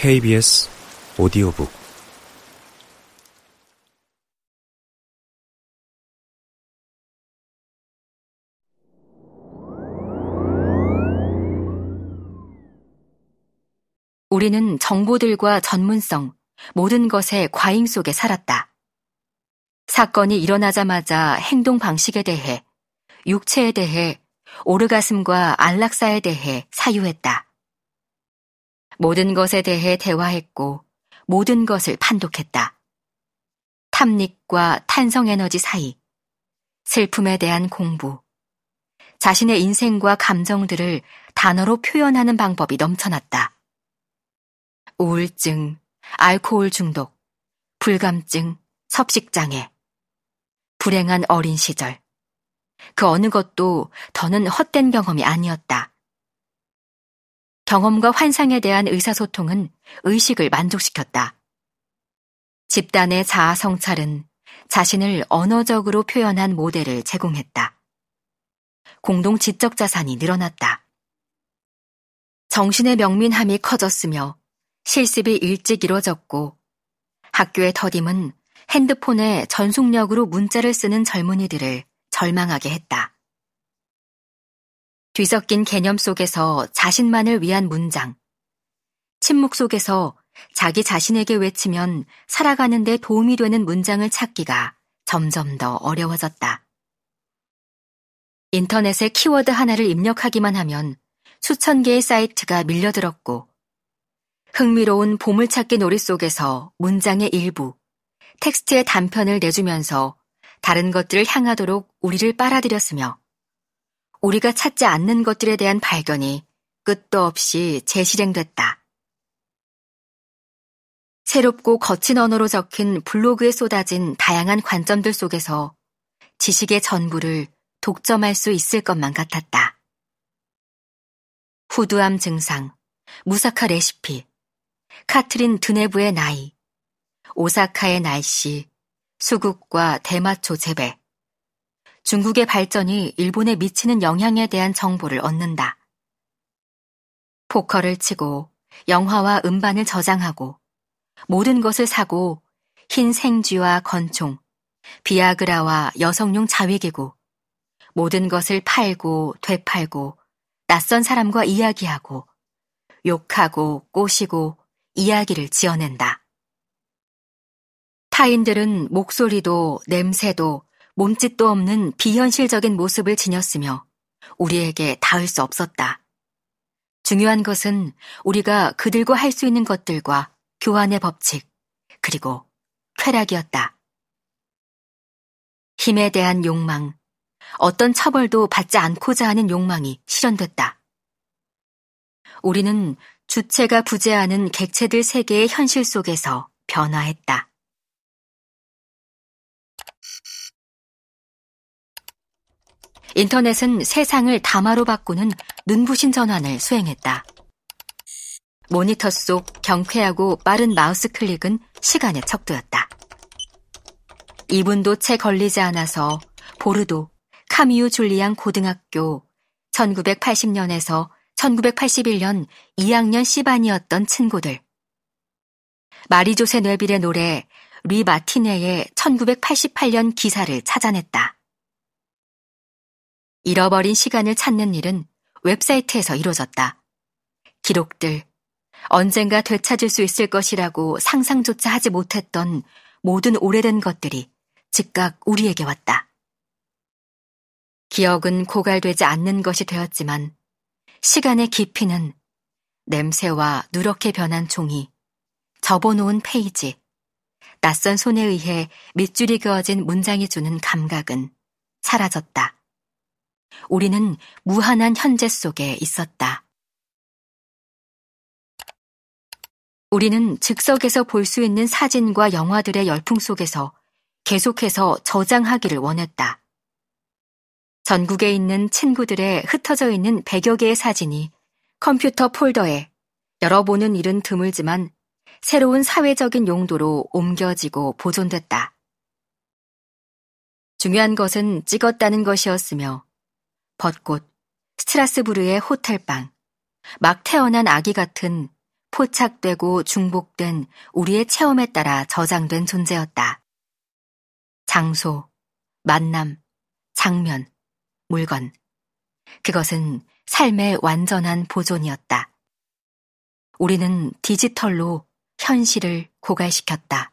KBS 오디오북 우리는 정보들과 전문성, 모든 것의 과잉 속에 살았다. 사건이 일어나자마자 행동 방식에 대해, 육체에 대해, 오르가슴과 안락사에 대해 사유했다. 모든 것에 대해 대화했고, 모든 것을 판독했다. 탐닉과 탄성에너지 사이, 슬픔에 대한 공부, 자신의 인생과 감정들을 단어로 표현하는 방법이 넘쳐났다. 우울증, 알코올 중독, 불감증, 섭식장애, 불행한 어린 시절. 그 어느 것도 더는 헛된 경험이 아니었다. 경험과 환상에 대한 의사소통은 의식을 만족시켰다. 집단의 자아 성찰은 자신을 언어적으로 표현한 모델을 제공했다. 공동 지적 자산이 늘어났다. 정신의 명민함이 커졌으며 실습이 일찍 이뤄졌고 학교의 더딤은 핸드폰에 전속력으로 문자를 쓰는 젊은이들을 절망하게 했다. 뒤섞인 개념 속에서 자신만을 위한 문장, 침묵 속에서 자기 자신에게 외치면 살아가는 데 도움이 되는 문장을 찾기가 점점 더 어려워졌다. 인터넷에 키워드 하나를 입력하기만 하면 수천 개의 사이트가 밀려들었고 흥미로운 보물찾기 놀이 속에서 문장의 일부, 텍스트의 단편을 내주면서 다른 것들을 향하도록 우리를 빨아들였으며 우리가 찾지 않는 것들에 대한 발견이 끝도 없이 재실행됐다. 새롭고 거친 언어로 적힌 블로그에 쏟아진 다양한 관점들 속에서 지식의 전부를 독점할 수 있을 것만 같았다. 후두암 증상, 무사카 레시피, 카트린 드네브의 나이, 오사카의 날씨, 수국과 대마초 재배, 중국의 발전이 일본에 미치는 영향에 대한 정보를 얻는다. 포커를 치고 영화와 음반을 저장하고 모든 것을 사고 흰 생쥐와 건총, 비아그라와 여성용 자위기구, 모든 것을 팔고 되팔고 낯선 사람과 이야기하고 욕하고 꼬시고 이야기를 지어낸다. 타인들은 목소리도 냄새도 몸짓도 없는 비현실적인 모습을 지녔으며 우리에게 닿을 수 없었다. 중요한 것은 우리가 그들과 할 수 있는 것들과 교환의 법칙, 그리고 쾌락이었다. 힘에 대한 욕망, 어떤 처벌도 받지 않고자 하는 욕망이 실현됐다. 우리는 주체가 부재하는 객체들 세계의 현실 속에서 변화했다. 인터넷은 세상을 담화로 바꾸는 눈부신 전환을 수행했다. 모니터 속 경쾌하고 빠른 마우스 클릭은 시간의 척도였다. 2분도 채 걸리지 않아서 보르도 카미유 줄리앙 고등학교 1980년에서 1981년 2학년 C반이었던 친구들. 마리조세 뇌빌의 노래 리 마티네의 1988년 기사를 찾아냈다. 잃어버린 시간을 찾는 일은 웹사이트에서 이루어졌다. 기록들, 언젠가 되찾을 수 있을 것이라고 상상조차 하지 못했던 모든 오래된 것들이 즉각 우리에게 왔다. 기억은 고갈되지 않는 것이 되었지만 시간의 깊이는 냄새와 누렇게 변한 종이, 접어놓은 페이지, 낯선 손에 의해 밑줄이 그어진 문장이 주는 감각은 사라졌다. 우리는 무한한 현재 속에 있었다. 우리는 즉석에서 볼 수 있는 사진과 영화들의 열풍 속에서 계속해서 저장하기를 원했다. 전국에 있는 친구들의 흩어져 있는 100여 개의 사진이 컴퓨터 폴더에 열어보는 일은 드물지만 새로운 사회적인 용도로 옮겨지고 보존됐다. 중요한 것은 찍었다는 것이었으며 벚꽃, 스트라스부르의 호텔방, 막 태어난 아기 같은 포착되고 중복된 우리의 체험에 따라 저장된 존재였다. 장소, 만남, 장면, 물건. 그것은 삶의 완전한 보존이었다. 우리는 디지털로 현실을 고갈시켰다.